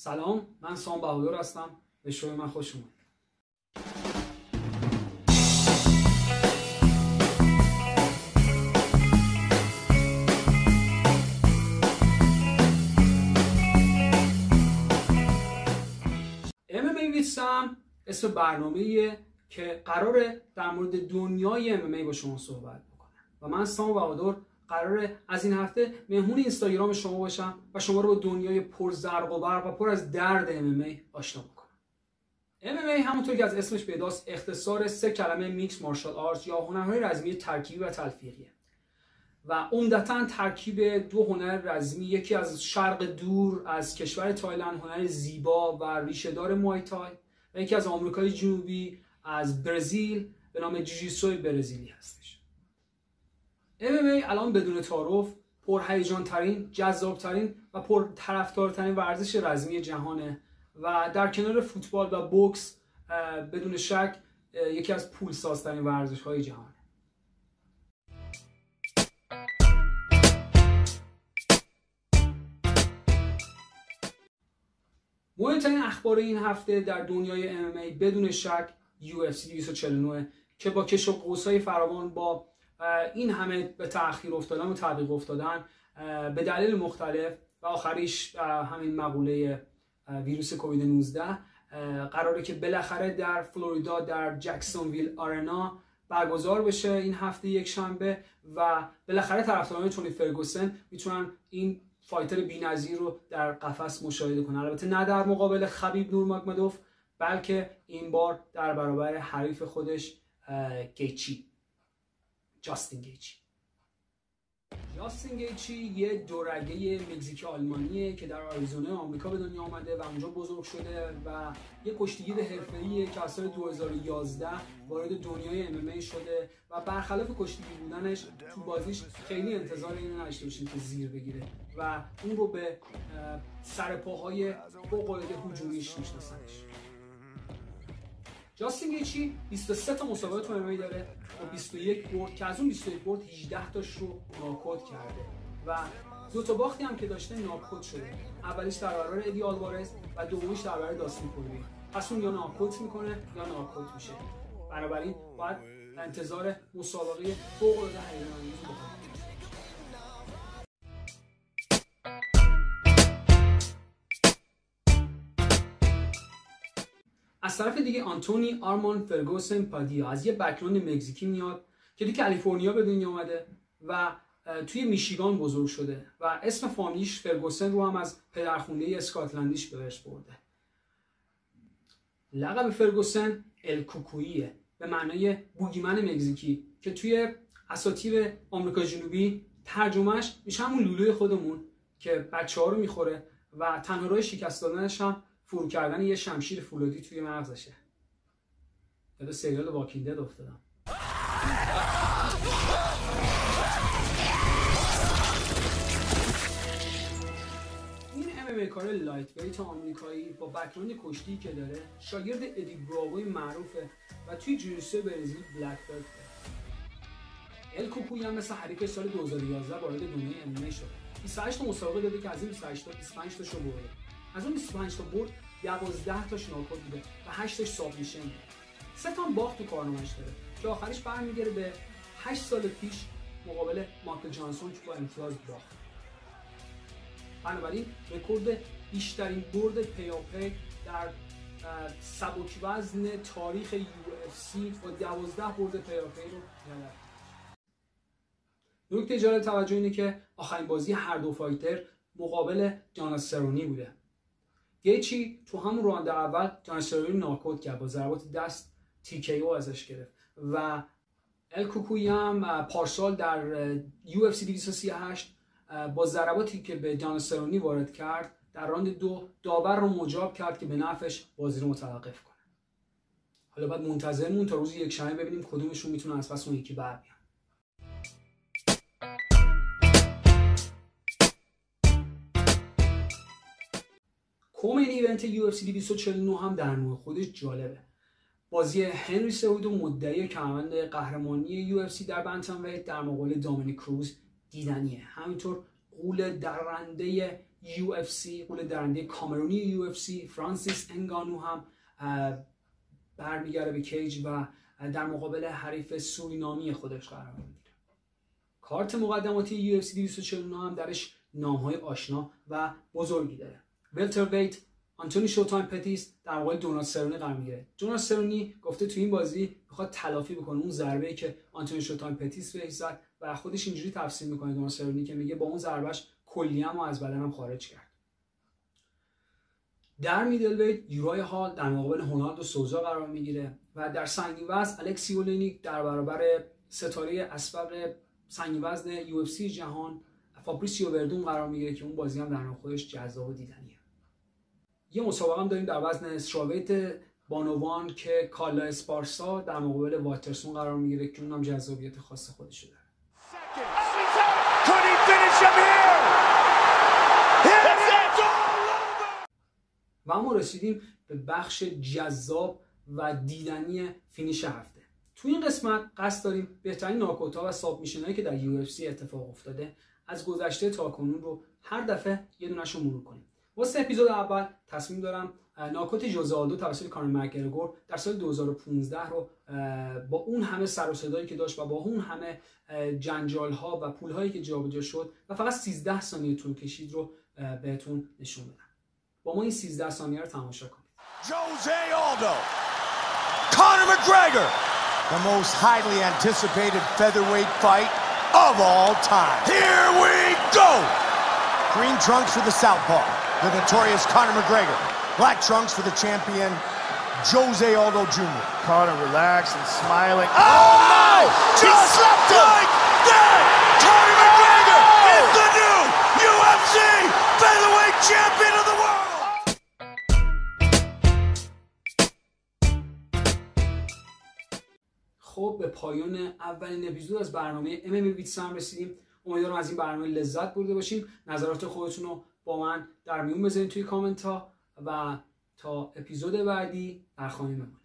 سلام من سام بهادر هستم. به شوی من خوش اومد. ویتسم اسم برنامه که قراره در مورد دنیای MMA با شما صحبت بکنم. و من سام بهادر قراره از این هفته مهمون اینستاگرام شما باشم و شما رو با دنیای پر زرق و برق و پر از درد MMA آشنا بکنم. MMA همونطور که از اسمش پیداست اختصار سه کلمه mixed martial art یا هنرهای رزمی ترکیبی و تلفیقیه. و عمدتا ترکیب دو هنر رزمی یکی از شرق دور از کشور تایلند هنر زیبا و ریشهدار موی‌تای و یکی از آمریکای جنوبی از برزیل به نام جوجیتسوی برزیلی هستش. MMA الان بدون تعارف پر هیجان ترین، جذاب ترین و پر طرفدارترین ورزش رزمی جهانه و در کنار فوتبال و بوکس بدون شک یکی از پول سازترین ورزش های جهان مهمترین اخبار این هفته در دنیای MMA بدون شک UFC 249 که با کش و قوسای فراوان با این همه به تأخیر افتادن و تعویق افتادن به دلیل مختلف و آخریش همین مقوله ویروس کووید 19 قراره که بالاخره در فلوریدا در جکسونویل آرنا برگزار بشه این هفته یک شنبه و بالاخره طرفداران تونی فرگوسن می‌تونن این فایتر بی‌نظیر رو در قفس مشاهده کنن. البته نه در مقابل خبیب نورماگمدوف بلکه این بار در برابر حریف خودش گیچی جاستین گیچی. جاستین گیچی یه دورگه مکزیکی آلمانیه که در آریزونا آمریکا به دنیا آمده و اونجا بزرگ شده و یه کشتیگیر حرفه‌ایه که از سال 2011 وارد دنیای ام شده و برخلاف کشتیگیر بودنش تو بازیش خیلی انتظار اینو نداشته باشیم که زیر بگیره و اون رو به سرپاهای فوق‌العاده هجومیش میشناسنش. جاستین گیچی 23 تا مسابقه تو ام داره. با 21 برد. که از اون 21 برد 18 تاش رو ناکود کرده. و دو تا باختی هم که داشته ناکود شده. اولیش در برابر ادی آلوارز و دومیش در برابر داستین پوریه پس اون یا ناکود می‌کنه یا ناکود میشه. بنابراین باید انتظار مسابقه فوق العاده هیجان انگیز طرف دیگه آنتونی آرمان فرگوسن پادیا از یه بکراند مکزیکی میاد که تو کالیفرنیا به دنیا اومده و توی میشیگان بزرگ شده و اسم فامیلیش فرگوسن رو هم از پدرخونده اسکاتلندیش به بهش برده. لقب فرگوسن الکوکویه به معنای بوگیمن مکزیکی که توی اساطیر آمریکا جنوبی ترجمهش میشه همون لولوی خودمون که بچه ها رو می‌خوره و تنها راه شکست دادنش هم فرو کردن یه شمشیر فولادی توی مغزشه. یاد سریال Walking Dead افتادم. این MMA کار lightweight آمریکایی با background کشتی که داره شاگرد ادی براوو معروفه و توی جوجیتسو برزیل black belt ال کوکوی هم مثل حریف سال 2011 وارد دنیای MMA شده 28 تا مسابقه داده که از این 28 تا 25 تاشو برده. از اون 25 تا برد 12 تاش ناک‌اوت بوده و 8 تاش submission بوده. سه تا باخت تو کارنامه‌اش داره. که آخرش برمیگرده به 8 سال پیش مقابل مایکل جانسون که با امتیاز باخت. بنابراین رکورد بیشترین برد پیاپی در سبک وزن تاریخ UFC با 12 برد پیاپی رو یادم نکته جالب توجه اینه که آخرین بازی هر دو fighter مقابل دونالد سرونی بوده. گیچی تو همون راند اول دونالد سرونی ناک‌اوت کرد با ضربات دست TKO ازش گرفت. و ال هم پارسال در UFC 238 با ضرباتی که به دونالد سرونی وارد کرد در راند دو داور رو مجاب کرد که به نفعش بازی رو متوقف کنه. حالا باید منتظرمون تا روز یک شنبه ببینیم کدومشون می‌تونه از پس اون یکی بر بیان. کومین ایونت UFC 249 هم در نوع خودش جالبه. بازی هنری سعودو مدعی کمربند قهرمانی UFC در بنتم در مقابل دامینیک کروز دیدنیه. همینطور قول درنده UFC قول درنده کامرونی UFC فرانسیس انگانو هم برمیگرده به cage و در مقابل حریف سورینامی خودش قرار می‌گیره. کارت مقدماتی UFC 249 هم درش نامهای آشنا و بزرگی داره. welterweight آنتونی شوتایم پتیس در مقابل دونالد سرونی قرار می‌گیره دونالد سرونی گفته تو این بازی می‌خواد تلافی بکنه اون ضربه که آنتونی شوتایم پتیس بهش زد و خودش اینجوری تفسیر می‌کنه دونالد سرونی که میگه با اون ضربش کلیه‌مو از بدنم خارج کرد. در middleweight یورایا هال در مقابل هونالدو سوزا قرار می‌گیره و در سنگین وزن الکسی اولینیک در برابر ستاره اسبق سنگین وزن یو جهان فابریسیو وردون قرار می‌گیره که اون بازی هم در خودش جذاب و دیدنیه. یه مسابقه هم داریم در وزن strawweight بانوان که کارلا اسپارزا در مقابل واترسون قرار می‌گیره که اونم جذابیت خاص خودش داره. و اما رسیدیم به بخش جذاب و دیدنی فینیش هفته. تو این قسمت قصد داریم بهترین ناکوتا و ساب هایی که در یو اتفاق افتاده از گذشته تا کنون رو هر دفعه یه دونش رو مرور کنیم. واسه اپیزود اول تصمیم دارم ناکوت جوزالدو توسط کارن مکگرگور در سال 2015 رو با اون همه سر و صدایی که داشت و با اون همه جنجال ها و پول هایی که جابجا شد و فقط 13 ثانیه طول کشید رو بهتون نشون بدم. با ما این 13 ثانیه رو تماشا کنید. Jose Aldo Conor McGregor the most highly anticipated featherweight fight of all time. Here we go! Green trunks for the southpaw the notorious Conor McGregor black trunks for the champion Jose Aldo Jr. Conor relaxed and smiling. Oh, oh no! Just slapped him! Like that! Conor McGregor oh! is the new UFC featherweight champion of the world! خب به پایان اولین اپیزود از برنامه ام ام هم رسیدیم امیدوارم از این برنامه لذت برده باشیم نظرات خودتون رو با من در میون بذارید توی کامنت ها و تا اپیزود بعدی در خانه بمانید